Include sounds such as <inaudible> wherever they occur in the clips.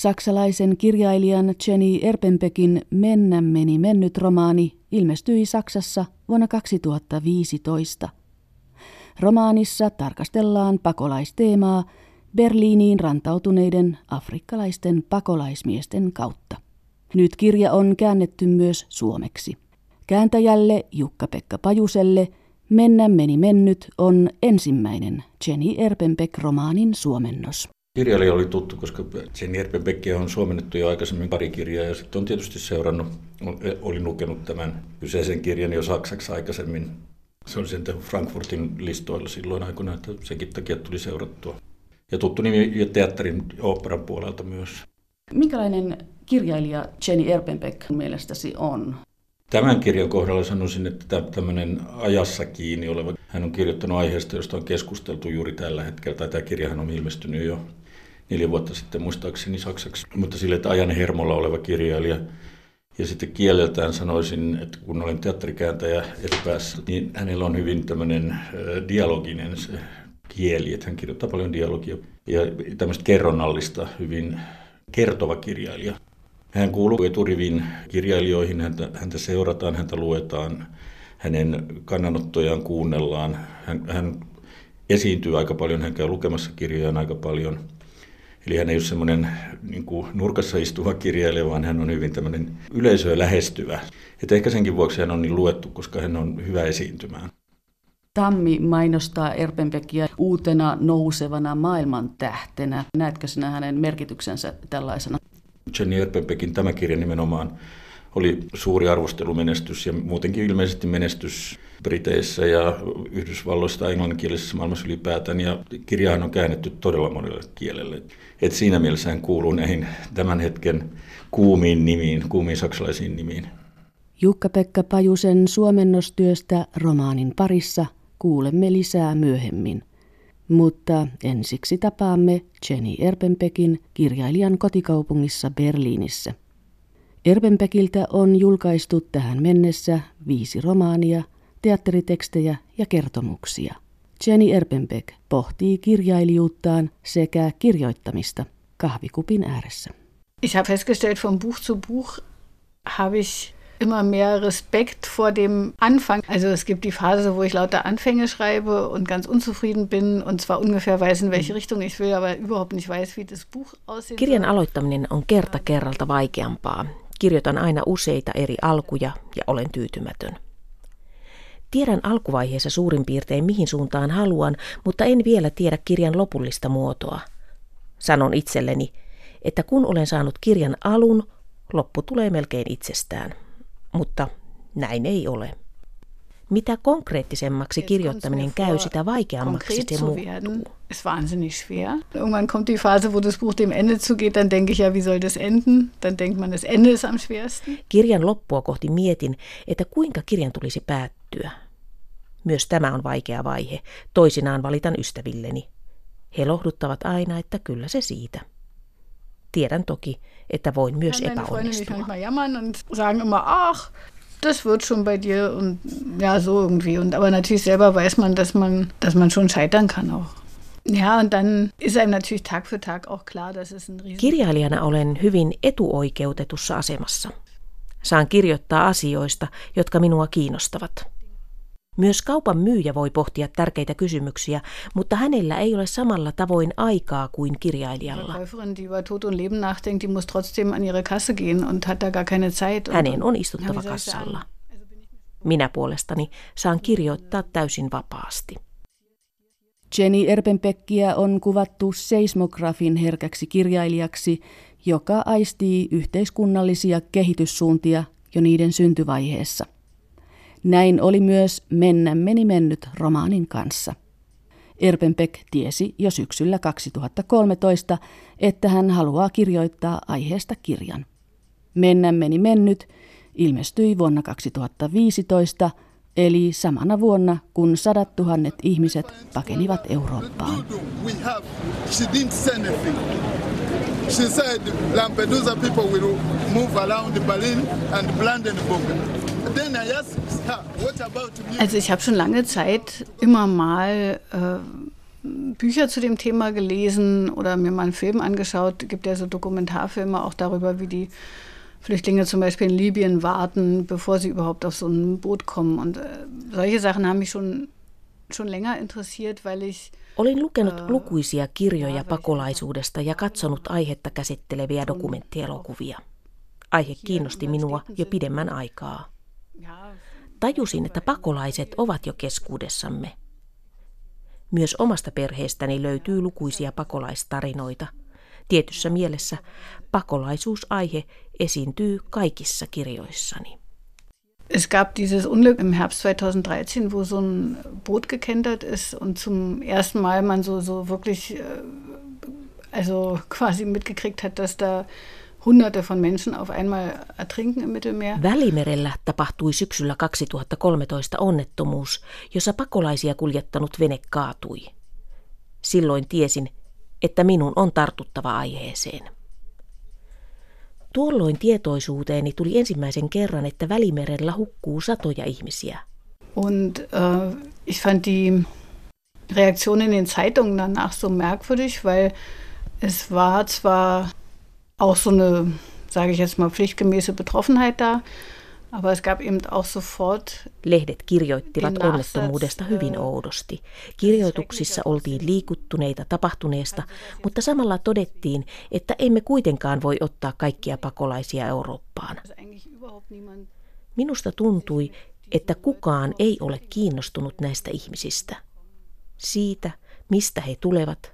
Saksalaisen kirjailijan Jenny Erpenbekin Mennä meni mennyt romaani ilmestyi Saksassa vuonna 2015. Romaanissa tarkastellaan pakolaisteemaa Berliiniin rantautuneiden afrikkalaisten pakolaismiesten kautta. Nyt kirja on käännetty myös suomeksi. Kääntäjälle Jukka-Pekka Pajuselle Mennä meni mennyt on ensimmäinen Jenny Erpenbeck-romaanin suomennos. Kirjailija oli tuttu, koska Jenny Erpenbeckia on suomennettu jo aikaisemmin pari kirjaa ja sitten on tietysti seurannut, olin lukenut tämän kyseisen kirjan jo saksaksi aikaisemmin. Se oli sen Frankfurtin listoilla silloin aikoina, että senkin takia tuli seurattua. Ja tuttu nimi ja teatterin oopperan puolelta myös. Minkälainen kirjailija Jenny Erpenbeck mielestäsi on? Tämän kirjan kohdalla sanoisin, että tämmöinen ajassa kiinni oleva, hän on kirjoittanut aiheesta, josta on keskusteltu juuri tällä hetkellä, tai tämä kirjahan on ilmestynyt jo neljä vuotta sitten muistaakseni saksaksi, mutta sille, että ajan hermolla oleva kirjailija. Ja sitten kieleltään sanoisin, että kun olen teatterikääntäjä etupäässä, niin hänellä on hyvin tämmöinen dialoginen se kieli, että hän kirjoittaa paljon dialogia ja tämmöistä kerronnallista, hyvin kertova kirjailija. Hän kuuluu eturivin kirjailijoihin, häntä, häntä seurataan, häntä luetaan, hänen kannanottojaan kuunnellaan. Hän, hän esiintyy aika paljon, hän käy lukemassa kirjojaan aika paljon. Eli hän ei ole semmoinen niin kuin nurkassa istuva kirjailija, vaan hän on hyvin tämmöinen yleisöä lähestyvä. Et ehkä senkin vuoksi hän on niin luettu, koska hän on hyvä esiintymään. Tammi mainostaa Erpenbeckia uutena nousevana maailmantähtenä. Näetkö sinä hänen merkityksensä tällaisena? Jenny Erpenbeckin tämä kirja nimenomaan oli suuri arvostelumenestys ja muutenkin ilmeisesti menestys Briteissä ja Yhdysvalloissa tai englanninkielisessä maailmassa ylipäätään. Ja kirjahan on käännetty todella monelle kielelle. Et siinä mielessä hän kuuluu näihin tämän hetken kuumiin nimiin, kuumiin saksalaisiin nimiin. Jukka-Pekka Pajusen suomennostyöstä romaanin parissa kuulemme lisää myöhemmin. Mutta ensiksi tapaamme Jenny Erpenbekin kirjailijan kotikaupungissa Berliinissä. Erpenbekiltä on julkaistu tähän mennessä viisi romaania, teatteritekstejä ja kertomuksia. Jenny Erpenbeck pohtii kirjailijuuttaan sekä kirjoittamista kahvikupin ääressä. Ich habe festgestellt, von Buch zu Buch habe ich immer mehr Respekt vor dem Anfang. Also es gibt die Phase, wo ich lauter Anfänge schreibe und ganz unzufrieden bin und zwar ungefähr weiß, in welche Richtung ich will, aber überhaupt nicht weiß, wie das Buch aussieht. Kirjan aloittaminen on kerta kerralta vaikeampaa. Kirjoitan aina useita eri alkuja ja olen tyytymätön. Tiedän alkuvaiheessa suurin piirtein mihin suuntaan haluan, mutta en vielä tiedä kirjan lopullista muotoa. Sanon itselleni, että kun olen saanut kirjan alun, loppu tulee melkein itsestään mutta näin ei ole. Mitä konkreettisemmaksi kirjoittaminen käy, sitä vaikeammaksi se muuttuu. Ist wahnsinnig schwer. Irgendwann kommt die Phase, wo das Buch dem Ende zugeht, dann denke ich ja, wie soll das enden? Dann denkt man, das Ende ist am schwersten. Kirjan loppua kohti mietin, että kuinka kirjan tulisi päättyä. Myös tämä on vaikea vaihe. Toisinaan valitan ystävilleni. He lohduttavat aina, että kyllä se siitä. Tiedän toki, että voin myös epäonnistua. sagen immer, ach, das wird schon bei dir und ja, so irgendwie. Und aber natürlich selber weiß man, dass man, dass man schon scheitern kann auch. Ja, und dann ist einem natürlich Tag für Tag auch klar, dass es ein riesen... Kirjailijana olen hyvin etuoikeutetussa asemassa. Saan kirjoittaa asioista, jotka minua kiinnostavat. Myös kaupan myyjä voi pohtia tärkeitä kysymyksiä, mutta hänellä ei ole samalla tavoin aikaa kuin kirjailijalla. Hänen on istuttava kassalla. Minä puolestani saan kirjoittaa täysin vapaasti. Jenny Erpenpekkiä on kuvattu seismografin herkäksi kirjailijaksi, joka aistii yhteiskunnallisia kehityssuuntia jo niiden syntyvaiheessa – näin oli myös Mennä meni mennyt romaanin kanssa. Erpenbeck tiesi jo syksyllä 2013, että hän haluaa kirjoittaa aiheesta kirjan. Mennä meni mennyt ilmestyi vuonna 2015, eli samana vuonna, kun sadat tuhannet ihmiset pakenivat Eurooppaan. She said Lampedusa people will move around Berlin and Brandenburg. Also ich habe schon lange Zeit immer mal äh, Bücher zu dem Thema gelesen oder mir mal einen Film angeschaut. Es gibt ja so Dokumentarfilme auch darüber, wie die Flüchtlinge zum Beispiel in Libyen warten, bevor sie überhaupt auf so ein Boot kommen. Und äh, solche Sachen haben mich schon, schon länger interessiert, weil ich Olin lukenut lukuisia kirjoja pakolaisuudesta ja katsonut aihetta käsitteleviä dokumenttielokuvia. Aihe kiinnosti minua jo pidemmän aikaa. Tajusin, että pakolaiset ovat jo keskuudessamme. Myös omasta perheestäni löytyy lukuisia pakolaistarinoita. Tietyssä mielessä pakolaisuusaihe esiintyy kaikissa kirjoissani. Es gab dieses Unglück im Herbst 2013, wo so ein Boot gekentert ist und zum ersten Mal man so, so wirklich, äh, also quasi mitgekriegt hat, dass da Hunderte von Menschen auf einmal ertrinken im Mittelmeer. Välimerellä tapahtui syksyllä 2013 onnettomuus, jossa pakolaisia kuljettanut vene kaatui. Silloin tiesin, että minun on tartuttava aiheeseen. Tuolloin tietoisuuteeni tuli ensimmäisen kerran, että Välimerellä hukkuu satoja ihmisiä. Und äh, ich fand die Reaktion in den Zeitungen danach so merkwürdig, weil es war zwar auch so eine, sage ich jetzt mal, pflichtgemäße Betroffenheit da. Lehdet kirjoittivat onnettomuudesta hyvin oudosti. Kirjoituksissa oltiin liikuttuneita tapahtuneesta, mutta samalla todettiin, että emme kuitenkaan voi ottaa kaikkia pakolaisia Eurooppaan. Minusta tuntui, että kukaan ei ole kiinnostunut näistä ihmisistä. Siitä, mistä he tulevat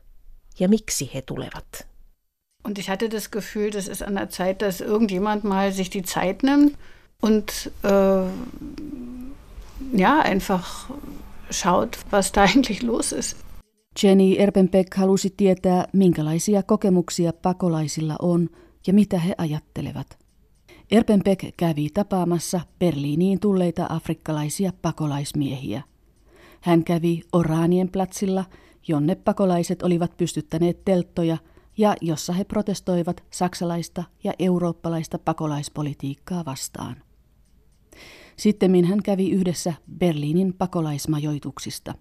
ja miksi he tulevat. Und ich hatte das Gefühl, das ist an der Zeit, dass irgendjemand mal sich die Zeit nimmt und äh, ja, einfach schaut, was da <laughs> eigentlich los ist. Jenny Erpenbeck halusi tietää, minkälaisia kokemuksia pakolaisilla on ja mitä he ajattelevat. Erpenbeck kävi tapaamassa Berliiniin tulleita afrikkalaisia pakolaismiehiä. Hän kävi Oraanien platsilla, jonne pakolaiset olivat pystyttäneet telttoja – ja jossa he protestoivat saksalaista ja eurooppalaista pakolaispolitiikkaa vastaan. Sitten hän kävi yhdessä Berliinin pakolaismajoituksista.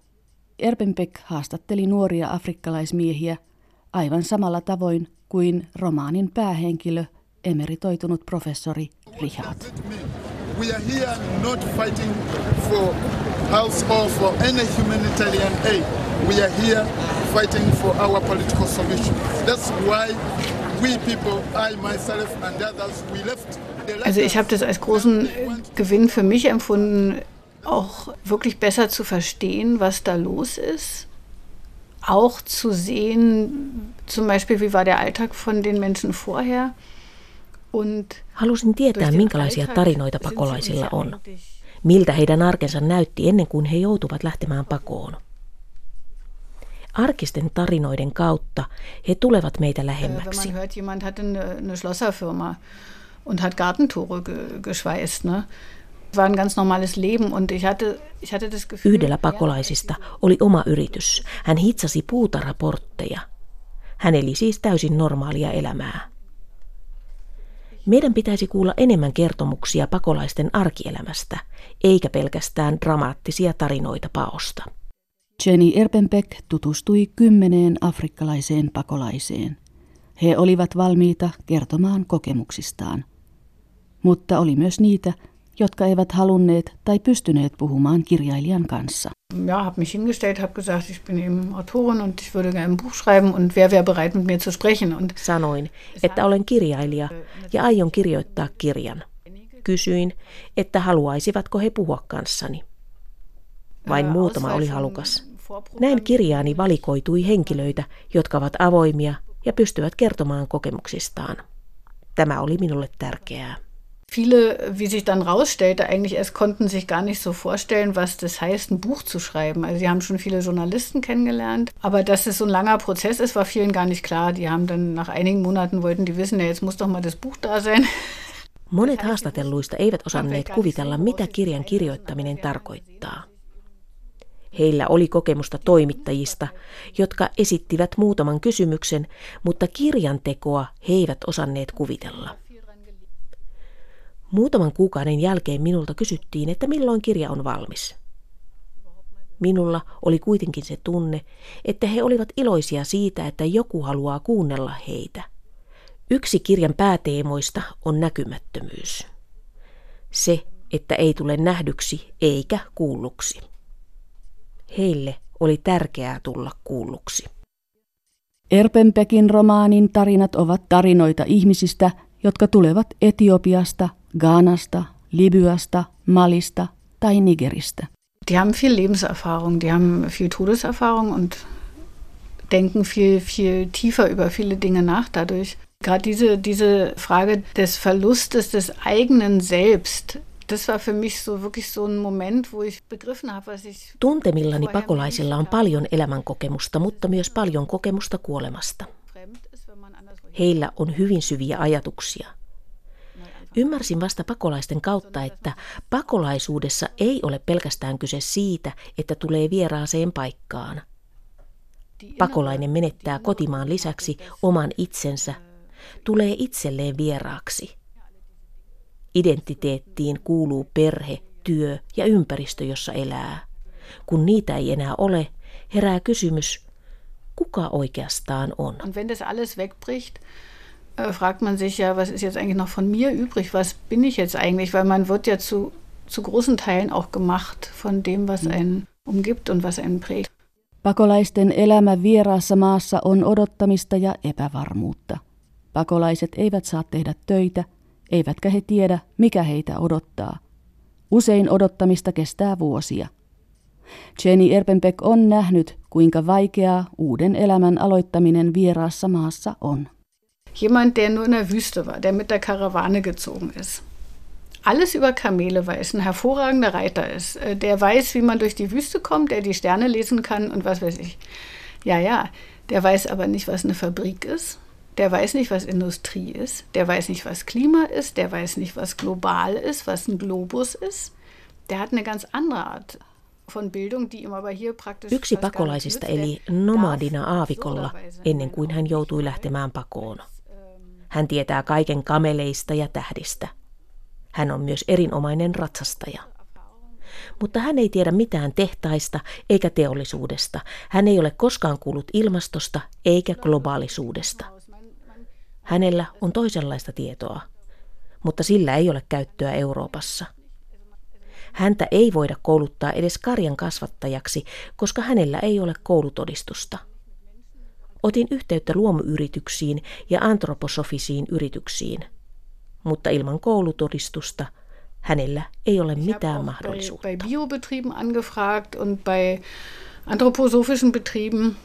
Erpenbeck haastatteli nuoria afrikkalaismiehiä aivan samalla tavoin kuin romaanin päähenkilö, emeritoitunut professori Richard. We are here not fighting for health or for any humanitarian aid. We are here fighting for our political solution. That's why we people, I myself and others, we left also ich habe das als großen Gewinn für mich empfunden, auch wirklich besser zu verstehen, was da los ist. Auch zu sehen, zum Beispiel, wie war der Alltag von den Menschen vorher. Halusin tietää, minkälaisia tarinoita pakolaisilla on. Miltä heidän arkensa näytti ennen kuin he joutuvat lähtemään pakoon. Arkisten tarinoiden kautta he tulevat meitä lähemmäksi. und hat Gartentore geschweißt. Ne? War ein ganz normales Leben und ich hatte, ich hatte das Gefühl, Yhdellä pakolaisista oli oma yritys. Hän hitsasi puutaraportteja. Hän eli siis täysin normaalia elämää. Meidän pitäisi kuulla enemmän kertomuksia pakolaisten arkielämästä, eikä pelkästään dramaattisia tarinoita paosta. Jenny Erpenbeck tutustui kymmeneen afrikkalaiseen pakolaiseen. He olivat valmiita kertomaan kokemuksistaan. Mutta oli myös niitä, jotka eivät halunneet tai pystyneet puhumaan kirjailijan kanssa. Ja, habe mich hingestellt, habe gesagt, ich bin eben Autorin und ich würde gerne ein Buch schreiben und wer wäre bereit mit mir zu sprechen. Und Sanoin, että olen kirjailija ja aion kirjoittaa kirjan. Kysyin, että haluaisivatko he puhua kanssani. Vain muutama oli halukas. Näin kirjaani valikoitui henkilöitä, jotka ovat avoimia ja pystyvät kertomaan kokemuksistaan. Tämä oli minulle tärkeää. Viele, wie sich dann rausstellte, eigentlich erst konnten sich gar nicht so vorstellen, was das heißt, ein Buch zu schreiben. Also sie haben schon viele Journalisten kennengelernt, aber dass es so ein langer Prozess ist, war vielen gar nicht klar. Die haben dann nach einigen Monaten wollten die wissen, ja, jetzt muss doch mal das Buch da sein. Monet haastatelluista eivät osanneet kuvitella, mitä kirjan kirjoittaminen tarkoittaa. Heillä oli kokemusta toimittajista, jotka esittivät muutaman kysymyksen, mutta kirjan tekoa he eivät osanneet kuvitella. Muutaman kuukauden jälkeen minulta kysyttiin, että milloin kirja on valmis. Minulla oli kuitenkin se tunne, että he olivat iloisia siitä, että joku haluaa kuunnella heitä. Yksi kirjan pääteemoista on näkymättömyys. Se, että ei tule nähdyksi eikä kuulluksi. Heille oli tärkeää tulla kuulluksi. Erpenpekin romaanin tarinat ovat tarinoita ihmisistä, jotka tulevat Etiopiasta, Ghanasta, Libyasta, Malista tai Nigeristä. Die haben viel Lebenserfahrung, die haben viel Todeserfahrung und denken viel, viel tiefer über viele Dinge nach dadurch. Gerade diese, diese Frage des Verlustes des eigenen Selbst, das war für mich so wirklich so ein Moment, wo ich begriffen habe, was ich... Tuntemillani pakolaisilla on paljon elämänkokemusta, mutta myös paljon kokemusta kuolemasta. Heillä on hyvin syviä ajatuksia. Ymmärsin vasta pakolaisten kautta, että pakolaisuudessa ei ole pelkästään kyse siitä, että tulee vieraaseen paikkaan. Pakolainen menettää kotimaan lisäksi oman itsensä, tulee itselleen vieraaksi. Identiteettiin kuuluu perhe, työ ja ympäristö, jossa elää. Kun niitä ei enää ole, herää kysymys, kuka oikeastaan on. Und wenn das alles wegbricht, äh, fragt man sich ja, was ist jetzt eigentlich noch von mir übrig? Was bin ich jetzt eigentlich? Weil man wird ja zu, zu großen Teilen auch gemacht von dem, was einen umgibt und was einen prägt. Pakolaisten elämä vieraassa maassa on odottamista ja epävarmuutta. Pakolaiset eivät saa tehdä töitä, eivätkä he tiedä, mikä heitä odottaa. Usein odottamista kestää vuosia. Jenny Erpenbeck on nähnyt, kuinka vaikeaa uuden elämän aloittaminen vieraassa maassa on. Jemand, der nur in der Wüste war, der mit der Karawane gezogen ist. Alles über Kamele weiß, ein hervorragender Reiter ist, äh, der weiß, wie man durch die Wüste kommt, der die Sterne lesen kann und was weiß ich. Ja, ja, der weiß aber nicht, was eine Fabrik ist, der weiß nicht, was Industrie ist, der weiß nicht, was Klima ist, der weiß nicht, was global ist, was ein Globus ist. Der hat eine ganz andere Art von Bildung, die ihm aber hier praktisch Yksi pakolaisista eli nomadina aavikolla ennen kuin hän joutui lähtemään pakoon. Hän tietää kaiken kameleista ja tähdistä. Hän on myös erinomainen ratsastaja. Mutta hän ei tiedä mitään tehtaista eikä teollisuudesta. Hän ei ole koskaan kuullut ilmastosta eikä globaalisuudesta. Hänellä on toisenlaista tietoa, mutta sillä ei ole käyttöä Euroopassa. Häntä ei voida kouluttaa edes karjan kasvattajaksi, koska hänellä ei ole koulutodistusta. Otin yhteyttä luomuyrityksiin ja antroposofisiin yrityksiin, mutta ilman koulutodistusta hänellä ei ole mitään mahdollisuutta. Bei, Biobetrieben angefragt und bei anthroposophischen Betrieben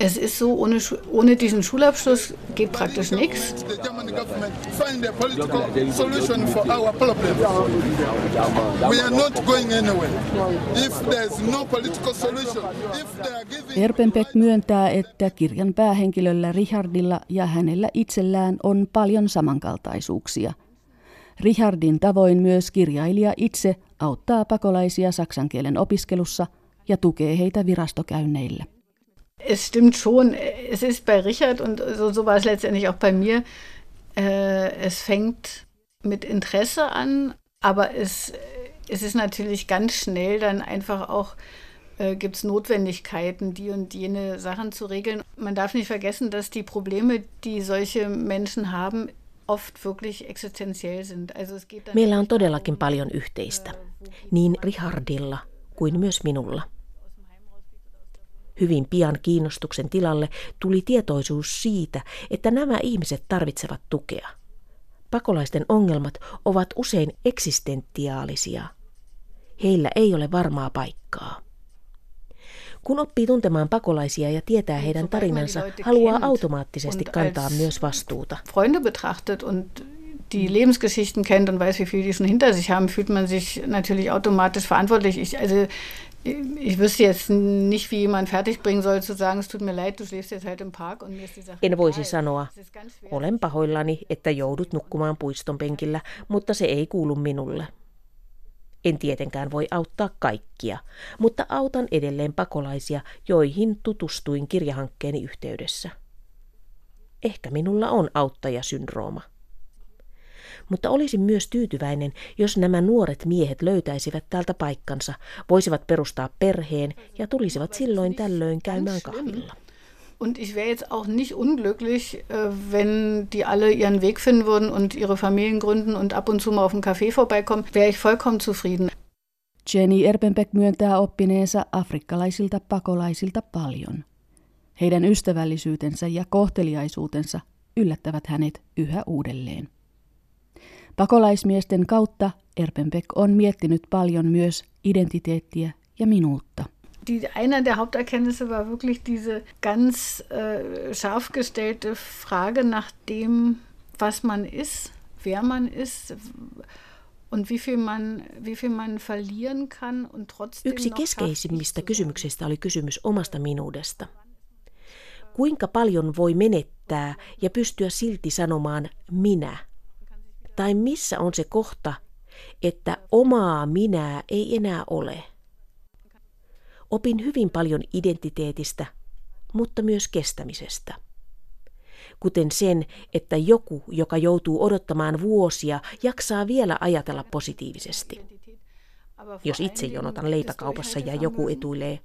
es ist so, ohne, ohne diesen Schulabschluss geht praktisch nichts. Erpenbeck myöntää, että kirjan päähenkilöllä Richardilla ja hänellä itsellään on paljon samankaltaisuuksia. Richardin tavoin myös kirjailija itse auttaa pakolaisia saksan kielen opiskelussa ja tukee heitä virastokäynneillä. Es stimmt schon, es ist bei Richard und so, so war es letztendlich auch bei mir. Äh, es fängt mit Interesse an, aber es, es ist natürlich ganz schnell dann einfach auch, äh, gibt es Notwendigkeiten, die und jene Sachen zu regeln. Man darf nicht vergessen, dass die Probleme, die solche Menschen haben, oft wirklich existenziell sind. Also es geht Meillä on todellakin paljon yhteistä, niin Richardilla kuin myös minulla. Hyvin pian kiinnostuksen tilalle tuli tietoisuus siitä, että nämä ihmiset tarvitsevat tukea. Pakolaisten ongelmat ovat usein eksistentiaalisia. Heillä ei ole varmaa paikkaa. Kun oppii tuntemaan pakolaisia ja tietää heidän tarinansa, haluaa automaattisesti kantaa myös vastuuta. Freunde betrachtet und die Lebensgeschichten kennt und weiß, wie viel die schon hinter sich haben, fühlt man sich natürlich automatisch verantwortlich. Ich, also Ich wüsste jetzt nicht, wie jemand fertigbringen soll, zu sagen, es tut mir leid, du schläfst jetzt halt im Park und mir ist die Sache En voisi sanoa, olen pahoillani, että joudut nukkumaan puiston penkillä, mutta se ei kuulu minulle. En tietenkään voi auttaa kaikkia, mutta autan edelleen pakolaisia, joihin tutustuin kirjahankkeeni yhteydessä. Ehkä minulla on auttajasyndrooma. Mutta olisin myös tyytyväinen, jos nämä nuoret miehet löytäisivät täältä paikkansa, voisivat perustaa perheen ja tulisivat silloin tällöin käymään kahvilla. Und ich wäre jetzt auch nicht unglücklich, äh, wenn die alle ihren Weg finden würden und ihre Familien gründen und ab und zu mal auf einen Café vorbeikommen, wäre ich vollkommen zufrieden. Jenny Erpenbeck myöntää oppineensa afrikkalaisilta pakolaisilta paljon. Heidän ystävällisyytensä ja kohteliaisuutensa yllättävät hänet yhä uudelleen. Pakolaismiesten kautta Erpenbeck on miettinyt paljon myös identiteettiä ja minuutta. Die, einer der Haupterkenntnisse war wirklich diese ganz äh, scharf gestellte Frage nach dem, was man ist, wer man ist und wie viel man, wie viel man verlieren kann und trotzdem Yksi keskeisimmistä kysymyksistä oli kysymys omasta minuudesta. Kuinka paljon voi menettää ja pystyä silti sanomaan minä? Tai missä on se kohta, että omaa minää ei enää ole? Opin hyvin paljon identiteetistä, mutta myös kestämisestä. Kuten sen, että joku, joka joutuu odottamaan vuosia, jaksaa vielä ajatella positiivisesti. Jos itse jonotan leipäkaupassa ja joku etuilee,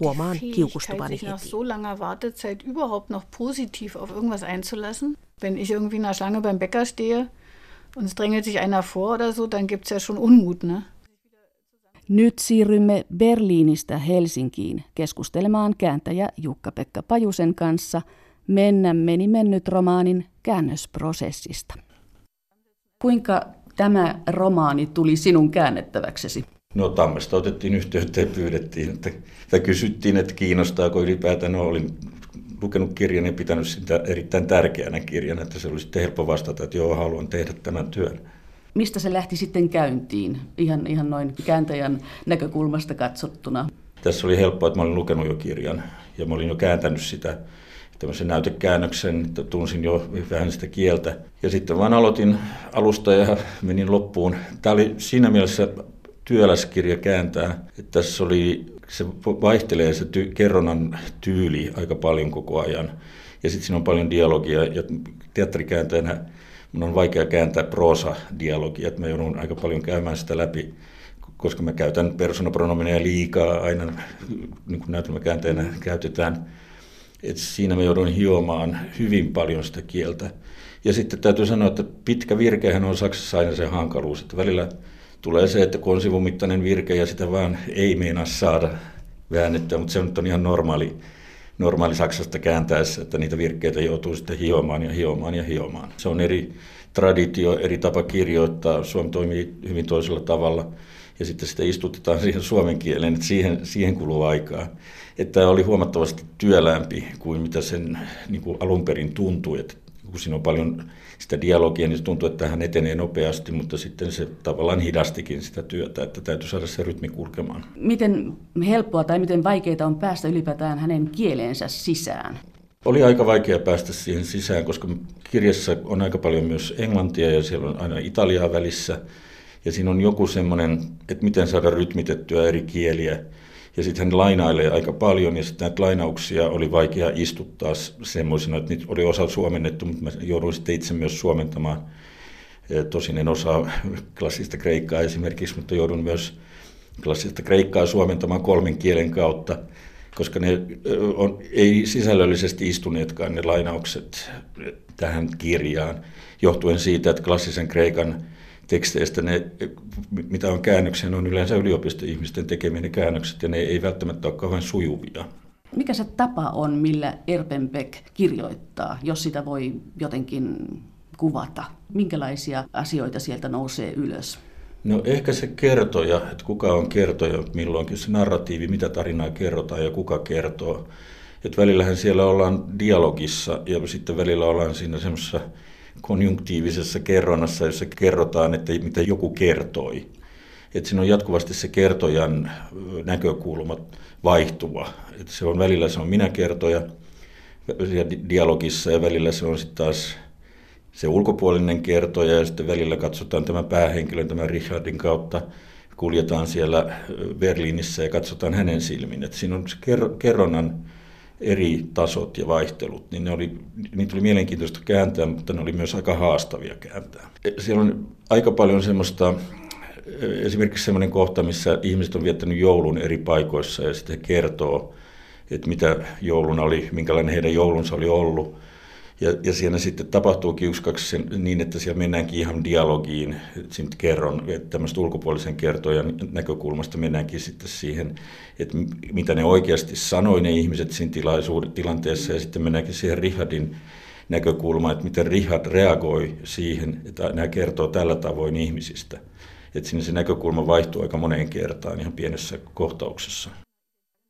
huomaan kiukustuvani heti. Wenn ich irgendwie in einer Schlange beim Bäcker stehe und es drängelt sich einer vor oder so, dann gibt es ja schon Unmut, ne? Nyt siirrymme Berliinistä Helsinkiin keskustelemaan kääntäjä Jukka-Pekka Pajusen kanssa Mennä meni mennyt romaanin käännösprosessista. Kuinka tämä romaani tuli sinun käännettäväksesi? No Tammesta otettiin yhteyttä ja pyydettiin, että, tai kysyttiin, että kiinnostaako ylipäätään. No, olin lukenut kirjan ja pitänyt sitä erittäin tärkeänä kirjana, että se oli sitten helppo vastata, että joo, haluan tehdä tämän työn. Mistä se lähti sitten käyntiin, ihan, ihan noin kääntäjän näkökulmasta katsottuna? Tässä oli helppoa, että mä olin lukenut jo kirjan ja mä olin jo kääntänyt sitä tämmöisen näytekäännöksen, että tunsin jo vähän sitä kieltä. Ja sitten vaan aloitin alusta ja menin loppuun. Tämä oli siinä mielessä työläs kirja kääntää, että tässä oli, se vaihtelee se ty, kerronnan tyyli aika paljon koko ajan. Ja sitten siinä on paljon dialogia ja teatterikääntäjänä Mun on vaikea kääntää proosa-dialogia, että mä joudun aika paljon käymään sitä läpi, koska mä käytän persoonapronomineja liikaa aina, niin kuin näytelmäkääntäjänä käytetään. Et siinä mä joudun hiomaan hyvin paljon sitä kieltä. Ja sitten täytyy sanoa, että pitkä virkehän on Saksassa aina se hankaluus, että välillä tulee se, että kun on sivumittainen virke ja sitä vaan ei meinaa saada väännettyä, mutta se on ihan normaali normaali Saksasta kääntäessä, että niitä virkkeitä joutuu sitten hiomaan ja hiomaan ja hiomaan. Se on eri traditio, eri tapa kirjoittaa. Suomi toimii hyvin toisella tavalla ja sitten sitä istutetaan siihen suomen kieleen, että siihen, siihen kuluu aikaa. Että tämä oli huomattavasti työlämpi kuin mitä sen niin kuin alun perin tuntui, että kun siinä on paljon sitä dialogia, niin se tuntuu, että hän etenee nopeasti, mutta sitten se tavallaan hidastikin sitä työtä, että täytyy saada se rytmi kulkemaan. Miten helppoa tai miten vaikeaa on päästä ylipäätään hänen kieleensä sisään? Oli aika vaikea päästä siihen sisään, koska kirjassa on aika paljon myös englantia ja siellä on aina italiaa välissä. Ja siinä on joku semmoinen, että miten saada rytmitettyä eri kieliä. Ja sitten hän lainailee aika paljon ja sitten näitä lainauksia oli vaikea istuttaa semmoisena, että niitä oli osa suomennettu, mutta mä jouduin sitten itse myös suomentamaan. Tosin en osaa klassista kreikkaa esimerkiksi, mutta joudun myös klassista kreikkaa suomentamaan kolmen kielen kautta, koska ne on, ei sisällöllisesti istuneetkaan ne lainaukset tähän kirjaan, johtuen siitä, että klassisen kreikan teksteistä, ne, mitä on käännöksiä, ne on yleensä yliopistoihmisten tekeminen käännökset ja ne ei välttämättä ole kauhean sujuvia. Mikä se tapa on, millä Erpenbeck kirjoittaa, jos sitä voi jotenkin kuvata? Minkälaisia asioita sieltä nousee ylös? No ehkä se kertoja, että kuka on kertoja milloinkin, se narratiivi, mitä tarinaa kerrotaan ja kuka kertoo. Että välillähän siellä ollaan dialogissa ja sitten välillä ollaan siinä semmoisessa konjunktiivisessa kerronnassa, jossa kerrotaan, että mitä joku kertoi. Että siinä on jatkuvasti se kertojan näkökulma vaihtuva. Että se on välillä se on minä kertoja dialogissa ja välillä se on sitten taas se ulkopuolinen kertoja ja sitten välillä katsotaan tämä päähenkilön, tämän Richardin kautta, kuljetaan siellä Berliinissä ja katsotaan hänen silmin. Että siinä on se kerronnan eri tasot ja vaihtelut, niin ne oli, niitä oli mielenkiintoista kääntää, mutta ne oli myös aika haastavia kääntää. Siellä on aika paljon semmoista, esimerkiksi semmoinen kohta, missä ihmiset on viettänyt joulun eri paikoissa ja sitten he kertoo, että mitä jouluna oli, minkälainen heidän joulunsa oli ollut. Ja, ja siinä sitten tapahtuukin yksi kaksi sen, niin, että siellä mennäänkin ihan dialogiin, että kerron, että tämmöistä ulkopuolisen kertojan näkökulmasta mennäänkin sitten siihen, että mitä ne oikeasti sanoi ne ihmiset siinä tilanteessa, ja sitten mennäänkin siihen Rihadin näkökulmaan, että miten Rihad reagoi siihen, että nämä kertoo tällä tavoin ihmisistä. Että sinne se näkökulma vaihtuu aika moneen kertaan ihan pienessä kohtauksessa.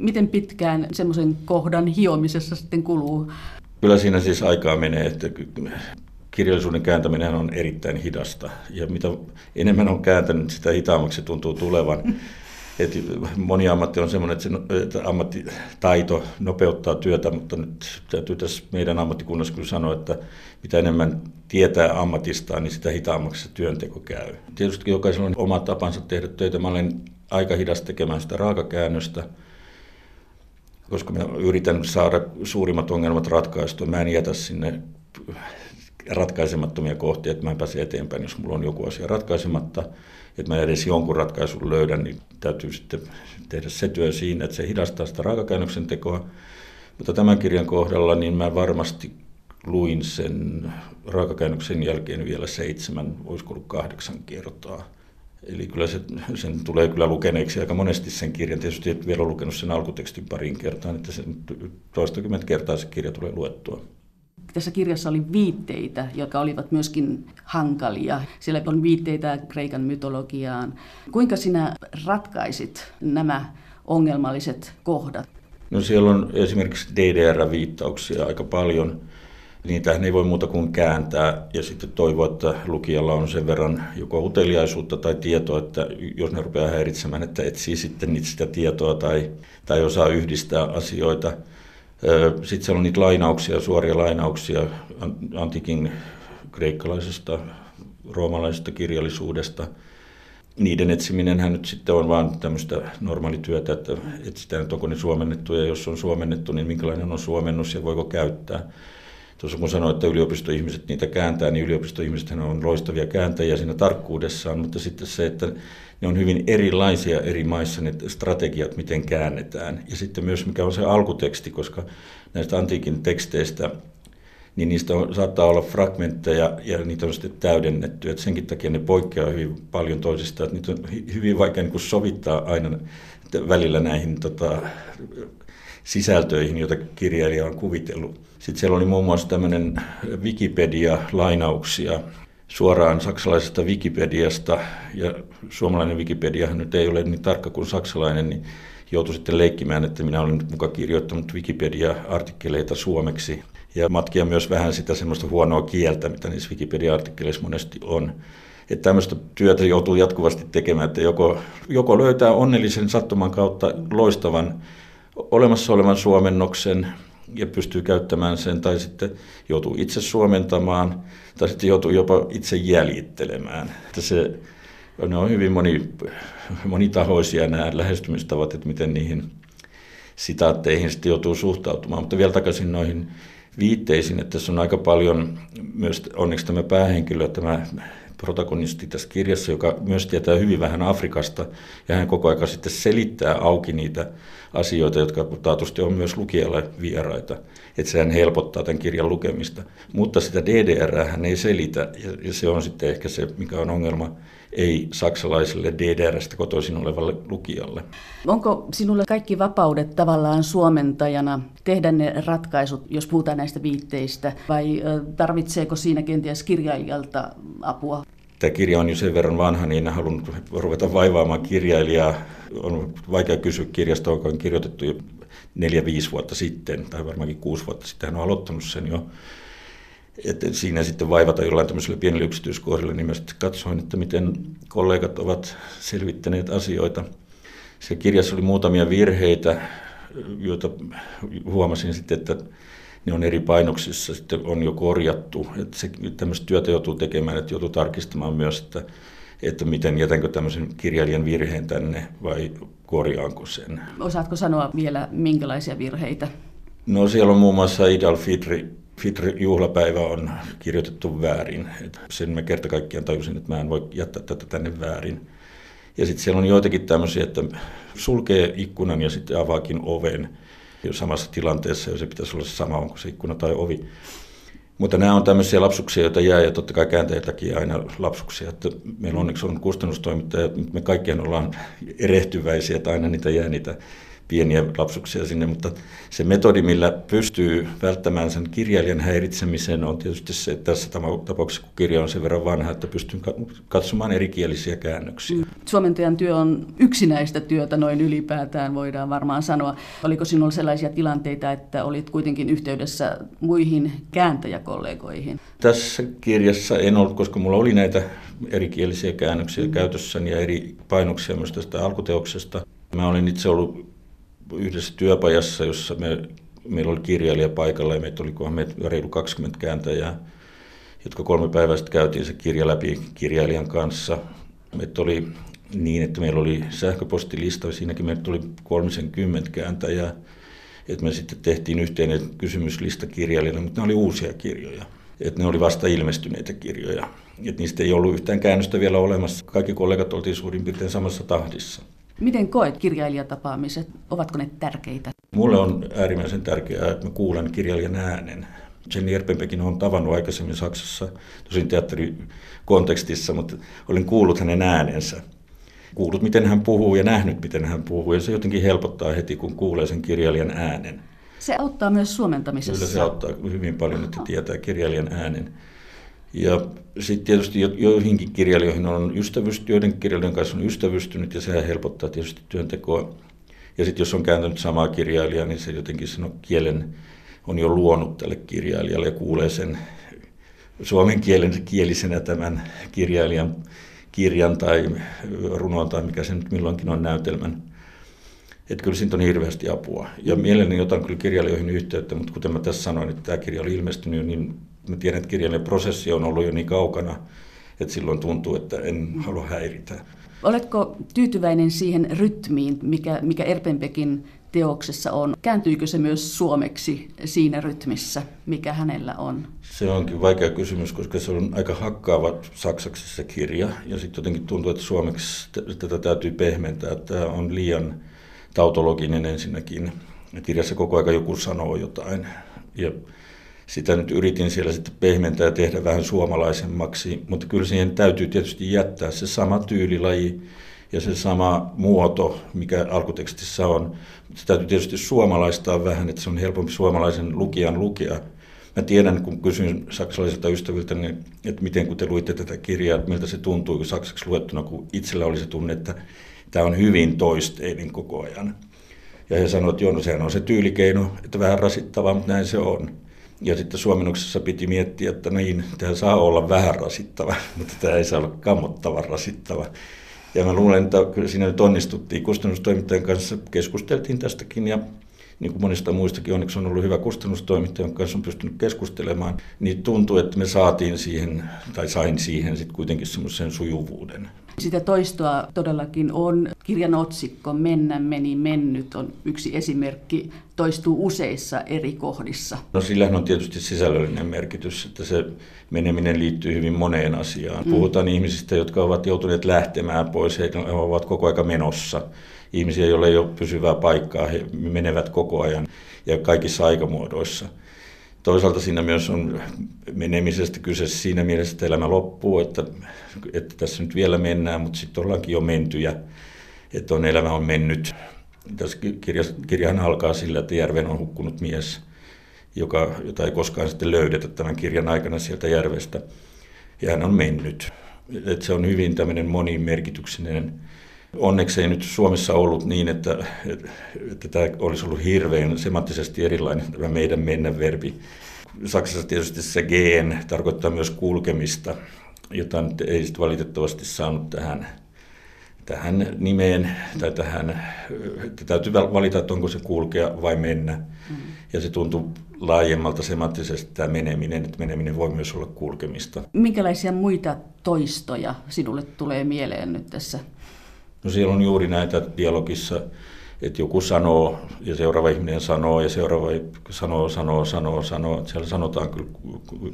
Miten pitkään semmoisen kohdan hiomisessa sitten kuluu? Kyllä siinä siis aikaa menee, että kirjallisuuden kääntäminen on erittäin hidasta. Ja mitä enemmän on kääntänyt, sitä hitaammaksi se tuntuu tulevan. <laughs> Et moni ammatti on sellainen, että, se, että ammattitaito nopeuttaa työtä, mutta nyt täytyy tässä meidän ammattikunnassa kyllä sanoa, että mitä enemmän tietää ammatistaan, niin sitä hitaammaksi se työnteko käy. Tietysti jokaisella on oma tapansa tehdä töitä. Mä olen aika hidas tekemään sitä raakakäännöstä koska mä yritän saada suurimmat ongelmat ratkaistua. Mä en jätä sinne ratkaisemattomia kohtia, että mä en pääse eteenpäin, jos mulla on joku asia ratkaisematta. Että mä edes jonkun ratkaisun löydän, niin täytyy sitten tehdä se työ siinä, että se hidastaa sitä raakakäännöksen tekoa. Mutta tämän kirjan kohdalla niin mä varmasti luin sen raakakäännöksen jälkeen vielä seitsemän, olisiko ollut kahdeksan kertaa. Eli kyllä se, sen tulee kyllä lukeneeksi aika monesti sen kirjan. Tietysti et vielä lukenut sen alkutekstin parin kertaan, että sen toistakymmentä kertaa se kirja tulee luettua. Tässä kirjassa oli viitteitä, jotka olivat myöskin hankalia. Siellä on viitteitä Kreikan mytologiaan. Kuinka sinä ratkaisit nämä ongelmalliset kohdat? No siellä on esimerkiksi DDR-viittauksia aika paljon – niitä ei voi muuta kuin kääntää ja sitten toivoa, että lukijalla on sen verran joko uteliaisuutta tai tietoa, että jos ne rupeaa häiritsemään, että etsii sitten niitä sitä tietoa tai, tai osaa yhdistää asioita. Sitten siellä on niitä lainauksia, suoria lainauksia antikin kreikkalaisesta, roomalaisesta kirjallisuudesta. Niiden etsiminenhän nyt sitten on vaan tämmöistä normaalityötä, että etsitään, että onko ne suomennettu ja jos on suomennettu, niin minkälainen on suomennus ja voiko käyttää. Tuossa kun sanoin, että yliopistoihmiset niitä kääntää, niin yliopistoihmiset on loistavia kääntäjiä siinä tarkkuudessaan, mutta sitten se, että ne on hyvin erilaisia eri maissa ne strategiat, miten käännetään. Ja sitten myös mikä on se alkuteksti, koska näistä antiikin teksteistä niin niistä on, saattaa olla fragmentteja ja niitä on sitten täydennetty. Et senkin takia ne poikkeaa hyvin paljon toisistaan. Niitä on hyvin vaikea niin sovittaa aina välillä näihin tota, sisältöihin, joita kirjailija on kuvitellut. Sitten siellä oli muun muassa tämmöinen Wikipedia-lainauksia suoraan saksalaisesta Wikipediasta, ja suomalainen Wikipediahan nyt ei ole niin tarkka kuin saksalainen, niin joutui sitten leikkimään, että minä olen mukaan kirjoittanut Wikipedia-artikkeleita suomeksi ja matkia myös vähän sitä semmoista huonoa kieltä, mitä niissä Wikipedia-artikkeleissa monesti on. Että tämmöistä työtä joutuu jatkuvasti tekemään, että joko, joko löytää onnellisen sattuman kautta loistavan olemassa olevan suomennoksen ja pystyy käyttämään sen, tai sitten joutuu itse suomentamaan, tai sitten joutuu jopa itse jäljittelemään. Että se, ne on hyvin moni, monitahoisia nämä lähestymistavat, että miten niihin sitaatteihin sitten joutuu suhtautumaan. Mutta vielä takaisin noihin viitteisiin, että tässä on aika paljon myös onneksi tämä päähenkilö, tämä protagonisti tässä kirjassa, joka myös tietää hyvin vähän Afrikasta, ja hän koko ajan sitten selittää auki niitä asioita, jotka taatusti on myös lukijalle vieraita, että sehän helpottaa tämän kirjan lukemista. Mutta sitä DDR hän ei selitä, ja se on sitten ehkä se, mikä on ongelma ei saksalaiselle DDRstä kotoisin olevalle lukijalle. Onko sinulle kaikki vapaudet tavallaan suomentajana tehdä ne ratkaisut, jos puhutaan näistä viitteistä, vai tarvitseeko siinä kenties kirjailijalta apua? Tämä kirja on jo sen verran vanha, niin en halunnut ruveta vaivaamaan kirjailijaa. On vaikea kysyä kirjasta, joka on kirjoitettu jo neljä-viisi vuotta sitten, tai varmaankin kuusi vuotta sitten. Hän on aloittanut sen jo että siinä sitten vaivata jollain tämmöisellä pienellä yksityiskohdilla, niin mä sitten katsoin, että miten kollegat ovat selvittäneet asioita. Se kirjassa oli muutamia virheitä, joita huomasin sitten, että ne on eri painoksissa sitten on jo korjattu. Että se, tämmöistä työtä joutuu tekemään, että joutuu tarkistamaan myös, että, että miten jätänkö tämmöisen kirjailijan virheen tänne vai korjaanko sen. Osaatko sanoa vielä, minkälaisia virheitä No siellä on muun muassa Idal Fitri, Fitri-juhlapäivä on kirjoitettu väärin. Et sen mä kerta kaikkiaan tajusin, että mä en voi jättää tätä tänne väärin. Ja sitten siellä on joitakin tämmöisiä, että sulkee ikkunan ja sitten avaakin oven samassa tilanteessa, jos se pitäisi olla sama, onko se ikkuna tai ovi. Mutta nämä on tämmöisiä lapsuksia, joita jää, ja totta kai kääntäjiltäkin aina lapsuksia. Että meillä onneksi on kustannustoimittaja, me kaikkien ollaan erehtyväisiä, että aina niitä jää niitä pieniä lapsuksia sinne, mutta se metodi, millä pystyy välttämään sen kirjailijan häiritsemisen, on tietysti se, että tässä tapauksessa, kun kirja on sen verran vanha, että pystyy katsomaan erikielisiä käännöksiä. Suomentajan työ on yksinäistä työtä noin ylipäätään, voidaan varmaan sanoa. Oliko sinulla sellaisia tilanteita, että olit kuitenkin yhteydessä muihin kääntäjäkollegoihin? Tässä kirjassa en ollut, koska mulla oli näitä erikielisiä käännöksiä mm. käytössäni ja eri painoksia myös tästä alkuteoksesta. Mä olin itse ollut yhdessä työpajassa, jossa me, meillä oli kirjailija paikalla ja meitä oli me reilu 20 kääntäjää, jotka kolme päivää sitten käytiin se kirja läpi kirjailijan kanssa. Meitä oli niin, että meillä oli sähköpostilista, siinäkin meillä tuli 30 kääntäjää, että me sitten tehtiin yhteinen kysymyslista kirjailijalle, mutta ne oli uusia kirjoja. Että ne oli vasta ilmestyneitä kirjoja. Että niistä ei ollut yhtään käännöstä vielä olemassa. Kaikki kollegat oltiin suurin piirtein samassa tahdissa. Miten koet kirjailijatapaamiset? Ovatko ne tärkeitä? Mulle on äärimmäisen tärkeää, että mä kuulen kirjailijan äänen. Jenny Erpenbekin on tavannut aikaisemmin Saksassa, tosin teatterikontekstissa, mutta olin kuullut hänen äänensä. Kuullut, miten hän puhuu ja nähnyt, miten hän puhuu, ja se jotenkin helpottaa heti, kun kuulee sen kirjailijan äänen. Se auttaa myös suomentamisessa. Kyllä se auttaa hyvin paljon, että tietää kirjailijan äänen. Ja sitten tietysti joihinkin kirjailijoihin on ystävystynyt, joiden kirjailijoiden kanssa on ystävystynyt ja sehän helpottaa tietysti työntekoa. Ja sitten jos on kääntänyt samaa kirjailijaa, niin se jotenkin sen kielen on jo luonut tälle kirjailijalle ja kuulee sen suomen kielen kielisenä tämän kirjailijan kirjan tai runon tai mikä se nyt milloinkin on näytelmän. Että kyllä siitä on hirveästi apua. Ja mielelläni otan kyllä kirjailijoihin yhteyttä, mutta kuten mä tässä sanoin, että tämä kirja oli ilmestynyt niin mä tiedän, että kirjailijan prosessi on ollut jo niin kaukana, että silloin tuntuu, että en halua häiritä. Oletko tyytyväinen siihen rytmiin, mikä, mikä Erpenbekin teoksessa on? Kääntyykö se myös suomeksi siinä rytmissä, mikä hänellä on? Se onkin vaikea kysymys, koska se on aika hakkaava saksaksi se kirja. Ja sitten jotenkin tuntuu, että suomeksi tätä täytyy pehmentää. Tämä on liian tautologinen ensinnäkin. Kirjassa koko ajan joku sanoo jotain. Ja sitä nyt yritin siellä sitten pehmentää ja tehdä vähän suomalaisemmaksi, mutta kyllä siihen täytyy tietysti jättää se sama tyylilaji ja se sama muoto, mikä alkutekstissä on. Se täytyy tietysti suomalaistaa vähän, että se on helpompi suomalaisen lukijan lukea. Mä tiedän, kun kysyin saksalaisilta ystäviltä, niin, että miten kun te luitte tätä kirjaa, että miltä se tuntuu saksaksi luettuna, kun itsellä oli se tunne, että tämä on hyvin toisteinen koko ajan. Ja he sanoivat, että joo, no sehän on se tyylikeino, että vähän rasittavaa, mutta näin se on. Ja sitten suomennoksessa piti miettiä, että niin, tämä saa olla vähän rasittava, <laughs> mutta tämä ei saa olla kammottavan rasittava. Ja mä luulen, että kyllä siinä nyt onnistuttiin. Kustannustoimittajan kanssa keskusteltiin tästäkin ja niin kuin monista muistakin, onneksi on ollut hyvä kustannustoimittaja, jonka kanssa on pystynyt keskustelemaan, niin tuntuu, että me saatiin siihen, tai sain siihen sitten kuitenkin semmoisen sujuvuuden. Sitä toistoa todellakin on. Kirjan otsikko Mennä, meni, mennyt on yksi esimerkki. Toistuu useissa eri kohdissa. No sillähän on tietysti sisällöllinen merkitys, että se meneminen liittyy hyvin moneen asiaan. Mm. Puhutaan ihmisistä, jotka ovat joutuneet lähtemään pois, he ovat koko aika menossa. Ihmisiä, joilla ei ole pysyvää paikkaa, he menevät koko ajan ja kaikissa aikamuodoissa. Toisaalta siinä myös on menemisestä kyse siinä mielessä, että elämä loppuu, että, että tässä nyt vielä mennään, mutta sitten ollaankin jo mentyjä, että on elämä on mennyt. Tässä kirja, kirjahan alkaa sillä, että järven on hukkunut mies, joka, jota ei koskaan sitten löydetä tämän kirjan aikana sieltä järvestä. Ja hän on mennyt. Että se on hyvin tämmöinen monimerkityksinen Onneksi ei nyt Suomessa ollut niin, että, että tämä olisi ollut hirveän semanttisesti erilainen tämä meidän mennä verbi. Saksassa tietysti se gen tarkoittaa myös kulkemista, jota nyt ei sitten valitettavasti saanut tähän, tähän nimeen tai tähän, että täytyy valita, että onko se kulkea vai mennä. Mm. Ja se tuntuu laajemmalta semanttisesti tämä meneminen, että meneminen voi myös olla kulkemista. Minkälaisia muita toistoja sinulle tulee mieleen nyt tässä No siellä on juuri näitä dialogissa että joku sanoo ja seuraava ihminen sanoo ja seuraava sanoo, sanoo, sanoo, sanoo. Siellä sanotaan kyllä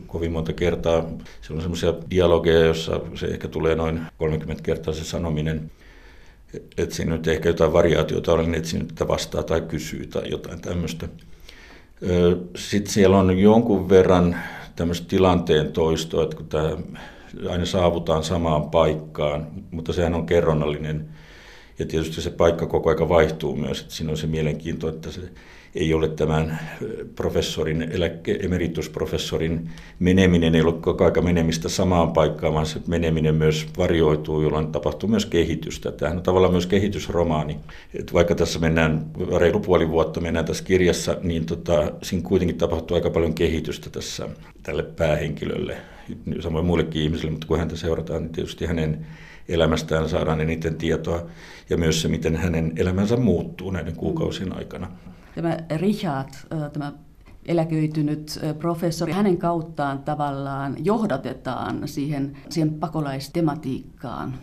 kovin monta kertaa. Siellä on semmoisia dialogeja, jossa se ehkä tulee noin 30 kertaa se sanominen. Että siinä nyt ehkä jotain variaatiota olen etsinyt, että vastaa tai kysyy tai jotain tämmöistä. Sitten siellä on jonkun verran tämmöistä tilanteen toistoa, että kun tämä aina saavutaan samaan paikkaan, mutta sehän on kerronnallinen ja tietysti se paikka koko aika vaihtuu myös, että siinä on se mielenkiinto, että se ei ole tämän professorin, eläke, emeritusprofessorin meneminen, ei ole koko aika menemistä samaan paikkaan, vaan se meneminen myös varioituu, jolloin tapahtuu myös kehitystä. Tämähän on tavallaan myös kehitysromaani. Et vaikka tässä mennään reilu puoli vuotta, mennään tässä kirjassa, niin tota, siinä kuitenkin tapahtuu aika paljon kehitystä tässä tälle päähenkilölle, samoin muillekin ihmisille, mutta kun häntä seurataan, niin tietysti hänen elämästään saadaan eniten tietoa ja myös se, miten hänen elämänsä muuttuu näiden kuukausien aikana. Tämä Richard, tämä eläköitynyt professori, hänen kauttaan tavallaan johdatetaan siihen, siihen pakolaistematiikkaan.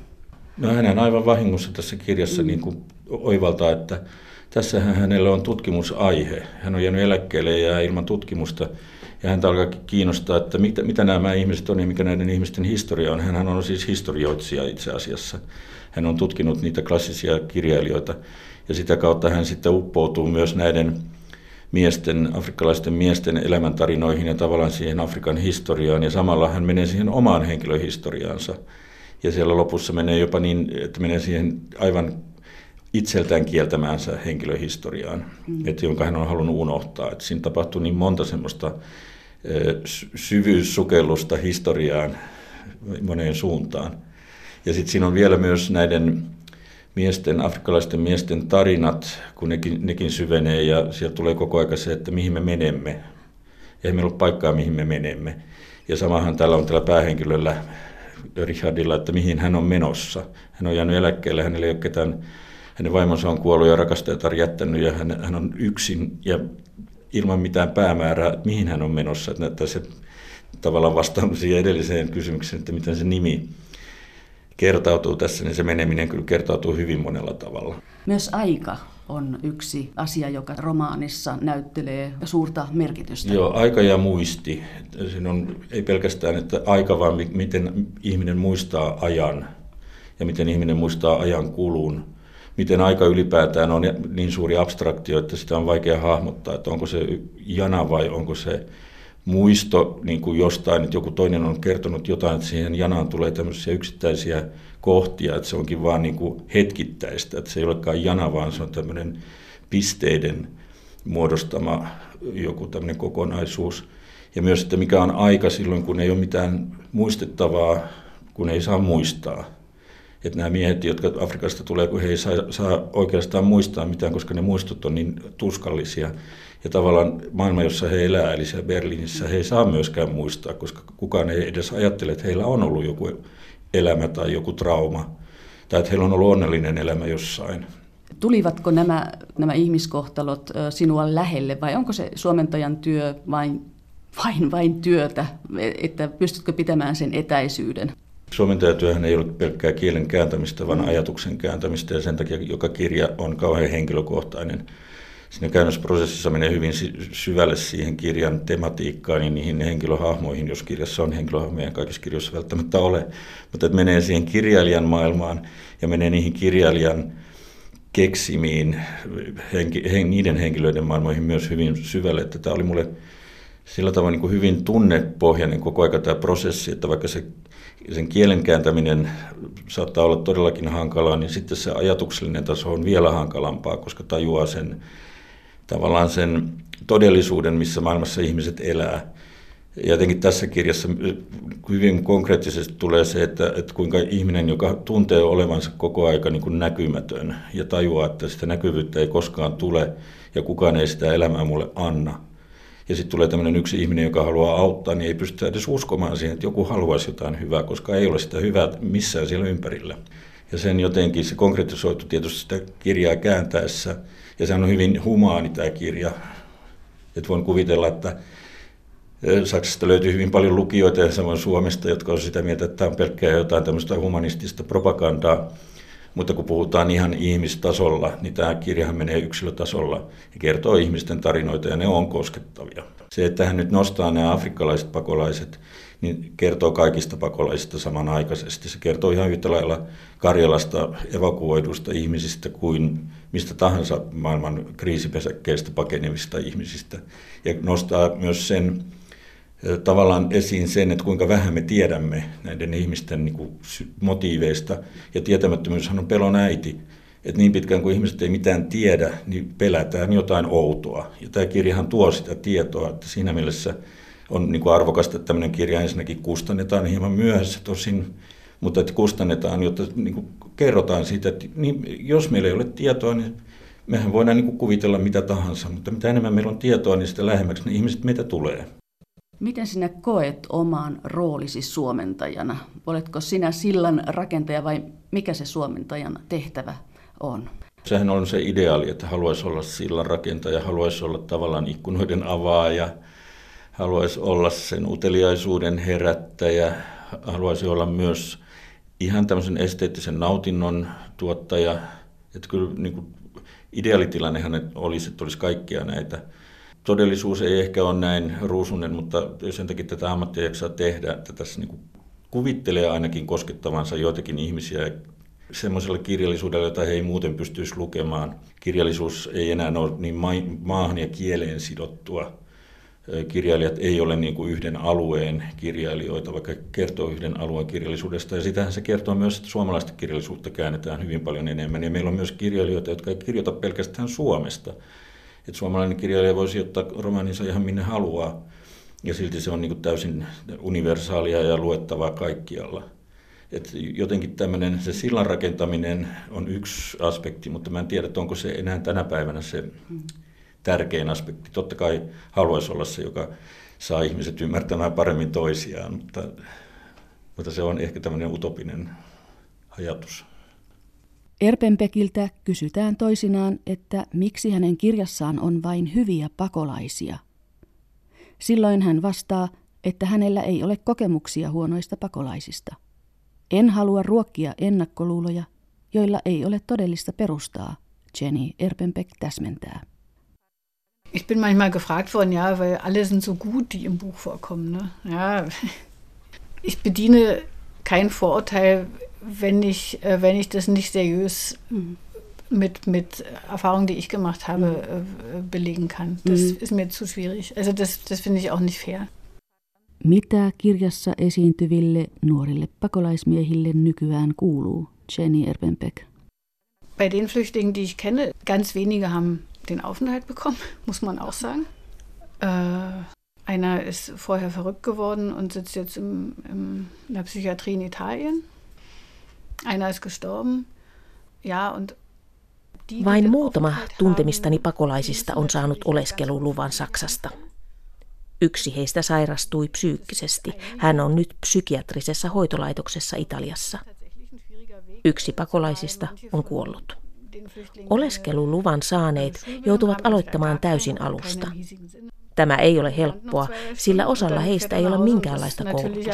No hänen aivan vahingossa tässä kirjassa mm. niin kuin oivaltaa, että tässä hänellä on tutkimusaihe. Hän on jäänyt eläkkeelle ja ilman tutkimusta ja häntä alkaa kiinnostaa, että mitä, mitä nämä ihmiset on ja mikä näiden ihmisten historia on. Hän on siis historioitsija itse asiassa. Hän on tutkinut niitä klassisia kirjailijoita ja sitä kautta hän sitten uppoutuu myös näiden miesten, afrikkalaisten miesten elämäntarinoihin ja tavallaan siihen Afrikan historiaan ja samalla hän menee siihen omaan henkilöhistoriaansa. Ja siellä lopussa menee jopa niin, että menee siihen aivan itseltään kieltämäänsä henkilöhistoriaan, mm. että jonka hän on halunnut unohtaa. Että siinä tapahtuu niin monta semmoista syvyyssukellusta historiaan moneen suuntaan. Ja sitten siinä on vielä myös näiden miesten, afrikkalaisten miesten tarinat, kun nekin, nekin syvenee ja sieltä tulee koko ajan se, että mihin me menemme. Ei meillä ole paikkaa, mihin me menemme. Ja samahan täällä on tällä päähenkilöllä Richardilla, että mihin hän on menossa. Hän on jäänyt eläkkeelle, hänellä ei ole ketään, hänen vaimonsa on kuollut ja rakastajat on jättänyt ja hän, hän on yksin ja ilman mitään päämäärää, mihin hän on menossa. Että näyttää se tavallaan vastaan siihen edelliseen kysymykseen, että miten se nimi kertautuu tässä, niin se meneminen kyllä kertautuu hyvin monella tavalla. Myös aika on yksi asia, joka romaanissa näyttelee suurta merkitystä. Joo, aika ja muisti. Siinä on ei pelkästään että aika, vaan miten ihminen muistaa ajan ja miten ihminen muistaa ajan kulun. Miten aika ylipäätään on niin suuri abstraktio, että sitä on vaikea hahmottaa, että onko se jana vai onko se muisto niin kuin jostain, että joku toinen on kertonut jotain, että siihen janaan tulee tämmöisiä yksittäisiä kohtia, että se onkin vaan niin kuin hetkittäistä, että se ei olekaan jana, vaan se on tämmöinen pisteiden muodostama joku tämmöinen kokonaisuus. Ja myös, että mikä on aika silloin, kun ei ole mitään muistettavaa, kun ei saa muistaa. Että nämä miehet, jotka Afrikasta tulee, kun he ei saa, saa oikeastaan muistaa mitään, koska ne muistot on niin tuskallisia, ja tavallaan maailma, jossa he elää, eli siellä Berliinissä, he ei saa myöskään muistaa, koska kukaan ei edes ajattele, että heillä on ollut joku elämä tai joku trauma, tai että heillä on ollut onnellinen elämä jossain. Tulivatko nämä, nämä ihmiskohtalot sinua lähelle, vai onko se suomentajan työ vain, vain, vain työtä, että pystytkö pitämään sen etäisyyden? Suomentajatyöhän ei ole pelkkää kielen kääntämistä, vaan ajatuksen kääntämistä, ja sen takia joka kirja on kauhean henkilökohtainen. Siinä käännösprosessissa menee hyvin syvälle siihen kirjan tematiikkaan ja niihin henkilöhahmoihin, jos kirjassa on henkilöhahmoja, kaikissa kirjoissa välttämättä ole, mutta että menee siihen kirjailijan maailmaan ja menee niihin kirjailijan keksimiin, henki, hen, niiden henkilöiden maailmoihin myös hyvin syvälle, että tämä oli mulle sillä tavalla niin kuin hyvin tunnepohjainen koko aika tämä prosessi, että vaikka se, sen kielen kääntäminen saattaa olla todellakin hankalaa, niin sitten se ajatuksellinen taso on vielä hankalampaa, koska tajuaa sen tavallaan sen todellisuuden, missä maailmassa ihmiset elää. Ja jotenkin tässä kirjassa hyvin konkreettisesti tulee se, että, että kuinka ihminen, joka tuntee olevansa koko aika niin kuin näkymätön ja tajuaa, että sitä näkyvyyttä ei koskaan tule ja kukaan ei sitä elämää mulle anna. Ja sitten tulee tämmöinen yksi ihminen, joka haluaa auttaa, niin ei pysty edes uskomaan siihen, että joku haluaisi jotain hyvää, koska ei ole sitä hyvää missään siellä ympärillä. Ja sen jotenkin se konkretisoitu tietysti sitä kirjaa kääntäessä – ja se on hyvin humaani tämä kirja. Et voin kuvitella, että Saksasta löytyy hyvin paljon lukijoita ja samoin Suomesta, jotka on sitä mieltä, että tämä on pelkkää jotain tämmöistä humanistista propagandaa. Mutta kun puhutaan ihan ihmistasolla, niin tämä kirjahan menee yksilötasolla ja kertoo ihmisten tarinoita ja ne on koskettavia. Se, että hän nyt nostaa nämä afrikkalaiset pakolaiset, niin kertoo kaikista pakolaisista samanaikaisesti. Se kertoo ihan yhtä lailla Karjalasta evakuoidusta ihmisistä kuin mistä tahansa maailman kriisipesäkkeistä pakenevista ihmisistä. Ja nostaa myös sen tavallaan esiin sen, että kuinka vähän me tiedämme näiden ihmisten niin kuin, motiiveista. Ja tietämättömyyshän on pelon äiti. Että niin pitkään kuin ihmiset ei mitään tiedä, niin pelätään jotain outoa. Ja tämä kirjahan tuo sitä tietoa, että siinä mielessä on niin kuin arvokasta, että tämmöinen kirja ensinnäkin kustannetaan hieman myöhässä tosin, mutta että kustannetaan, jotta niin kuin kerrotaan siitä, että niin, jos meillä ei ole tietoa, niin mehän voidaan niin kuin kuvitella mitä tahansa, mutta mitä enemmän meillä on tietoa, niin sitä lähemmäksi ne ihmiset meitä tulee. Miten sinä koet oman roolisi suomentajana? Oletko sinä sillan rakentaja vai mikä se suomentajan tehtävä on? Sehän on se ideaali, että haluaisi olla sillan rakentaja, haluaisi olla tavallaan ikkunoiden avaaja, haluaisi olla sen uteliaisuuden herättäjä, haluaisi olla myös ihan tämmöisen esteettisen nautinnon tuottaja. Että kyllä niin kuin ideaalitilannehan olisi, että olisi kaikkia näitä todellisuus ei ehkä ole näin ruusunen, mutta sen takia tätä ammattia jaksaa tehdä, että tässä niin kuvittelee ainakin koskettavansa joitakin ihmisiä semmoisella kirjallisuudella, jota he ei muuten pystyisi lukemaan. Kirjallisuus ei enää ole niin maahan ja kieleen sidottua. Kirjailijat ei ole niin kuin yhden alueen kirjailijoita, vaikka kertoo yhden alueen kirjallisuudesta. Ja sitähän se kertoo myös, että suomalaista kirjallisuutta käännetään hyvin paljon enemmän. Ja meillä on myös kirjailijoita, jotka ei kirjoita pelkästään Suomesta, että suomalainen kirjailija voisi ottaa romaaninsa ihan minne haluaa, ja silti se on niin kuin täysin universaalia ja luettavaa kaikkialla. Et jotenkin tämmöinen, se sillan rakentaminen on yksi aspekti, mutta mä en tiedä, onko se enää tänä päivänä se tärkein aspekti. Totta kai haluaisi olla se, joka saa ihmiset ymmärtämään paremmin toisiaan, mutta, mutta se on ehkä tämmöinen utopinen ajatus. Erpenpekiltä kysytään toisinaan, että miksi hänen kirjassaan on vain hyviä pakolaisia. Silloin hän vastaa, että hänellä ei ole kokemuksia huonoista pakolaisista. En halua ruokkia ennakkoluuloja, joilla ei ole todellista perustaa, Jenny Erpenbeck täsmentää. Ich bin manchmal gefragt worden, ja, weil alle sind so gut, die im Buch vorkommen. Ne? Ja, ich bediene kein Vorurteil wenn ich, äh, wenn ich das nicht seriös mhm. mit, mit Erfahrungen, die ich gemacht habe, mhm. äh, belegen kann. Das mhm. ist mir zu schwierig. Also das, das finde ich auch nicht fair. Mitä kirjassa esiintyville nuorille pakolaismiehille nykyään kuuluu, Jenny Erbenbeck? Bei den Flüchtlingen, die ich kenne, ganz wenige haben den Aufenthalt bekommen, <laughs> muss man auch sagen. Äh, einer ist vorher verrückt geworden und sitzt jetzt im, im, in der Psychiatrie in Italien. Einer ist gestorben. Ja, und Vain muutama tuntemistani pakolaisista on saanut oleskeluluvan Saksasta. Yksi heistä sairastui psyykkisesti. Hän on nyt psykiatrisessa hoitolaitoksessa Italiassa. Yksi pakolaisista on kuollut. Oleskeluluvan saaneet joutuvat aloittamaan täysin alusta. Tämä ei ole helppoa, sillä osalla heistä ei ole minkäänlaista koulutusta.